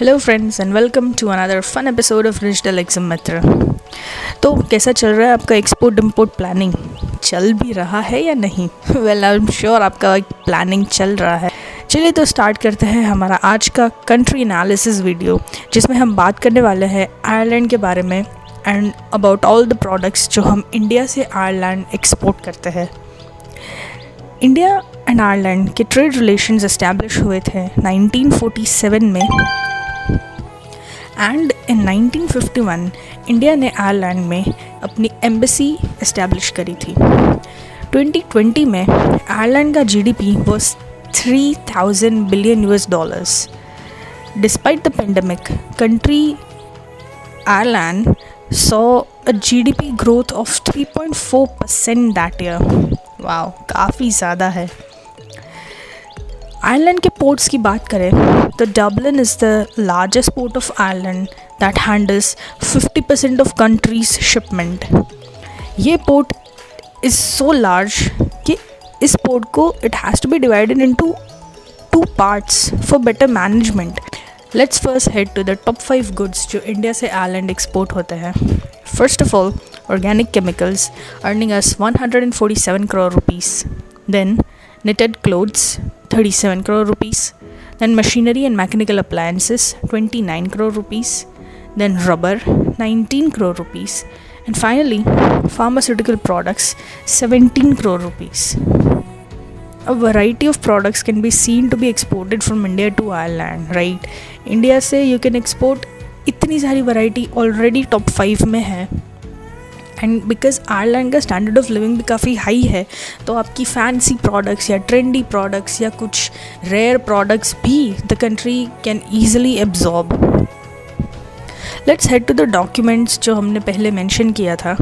Hello friends and welcome to another fun episode of digital exam Mitra तो कैसा चल रहा है आपका एक्सपोर्ट इम्पोर्ट प्लानिंग चल भी रहा है या नहीं? वेल आई एम श्योर आपका प्लानिंग चल रहा है। चलिए तो स्टार्ट करते हैं हमारा आज का कंट्री एनालिसिस वीडियो जिसमें हम बात करने वाले हैं आयरलैंड के बारे में and about all the products जो हम इंडिया से आयरलैंड एक्सपोर्ट करते हैं। इंडिया एंड आयरलैंड के ट्रेड रिलेशंस इस्टेब्लिश हुए थे 1947 में। एंड इन 1951 इंडिया ने आयरलैंड में अपनी एम्बेसी इस्टेब्लिश करी थी। 2020 में आयरलैंड का GDP was 3000 billion US dollars despite the pandemic country Ireland saw a GDP growth of 3.4 percent that year वाह काफ़ी ज़्यादा है। आयरलैंड के पोर्ट्स की बात करें तो Dublin is the largest port of Ireland that handles 50 percent of countries shipment ये पोर्ट इज़ सो लार्ज कि इस पोर्ट को it has to be divided into two parts for better management let's first head to the top five goods जो India से Ireland export होते हैं. First of all organic chemicals, earning us 147 crore rupees. Then knitted clothes, 37 crore rupees. Then machinery and mechanical appliances, 29 crore rupees. Then rubber, 19 crore rupees. And finally, pharmaceutical products, 17 crore rupees. A variety of products can be seen to be exported from India to Ireland, right? India से you can export इतनी सारी variety already top five में है and because Ireland का standard of living भी काफ़ी high है तो आपकी फैंसी प्रोडक्ट्स या ट्रेंडी प्रोडक्ट्स या कुछ रेयर प्रोडक्ट्स भी the country can easily absorb let's head to the documents जो हमने पहले मेंशन किया था.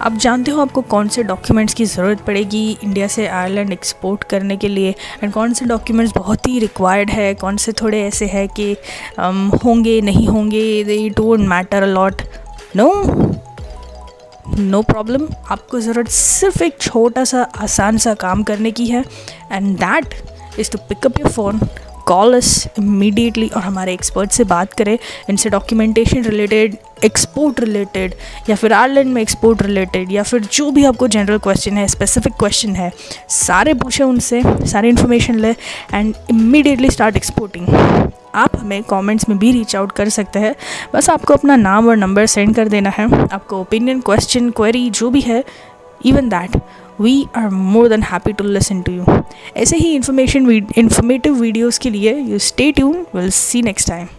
आप जानते हो आपको कौन से डॉक्यूमेंट्स की ज़रूरत पड़ेगी इंडिया से आयरलैंड एक्सपोर्ट करने के लिए? एंड कौन से डॉक्यूमेंट्स बहुत ही रिक्वायर्ड है? कौन से थोड़े ऐसे हैं कि um, होंगे नहीं होंगे? They don't matter a lot no no problem आपको ज़रूरत सिर्फ़ एक छोटा सा, आसान सा काम करने की है and that is to pick up your phone call us immediately और हमारे एक्सपर्ट से बात करें। इनसे डॉक्यूमेंटेशन रिलेटेड एक्सपोर्ट रिलेटेड या फिर आयरलैंड में एक्सपोर्ट रिलेटेड या फिर जो भी आपको जनरल क्वेश्चन है स्पेसिफिक क्वेश्चन है, सारे पूछें उनसे, सारी इन्फॉर्मेशन लें एंड इमीडिएटली स्टार्ट एक्सपोर्टिंग आप हमें कमेंट्स में भी रीच आउट कर सकते हैं। बस आपको अपना नाम और नंबर सेंड कर देना है। आपको ओपिनियन क्वेश्चन क्वेरी जो भी है even that we are more than happy to listen to you ऐसे ही इन्फॉर्मेशन इन्फॉर्मेटिव वीडियोज़ के लिए you stay tune will see next time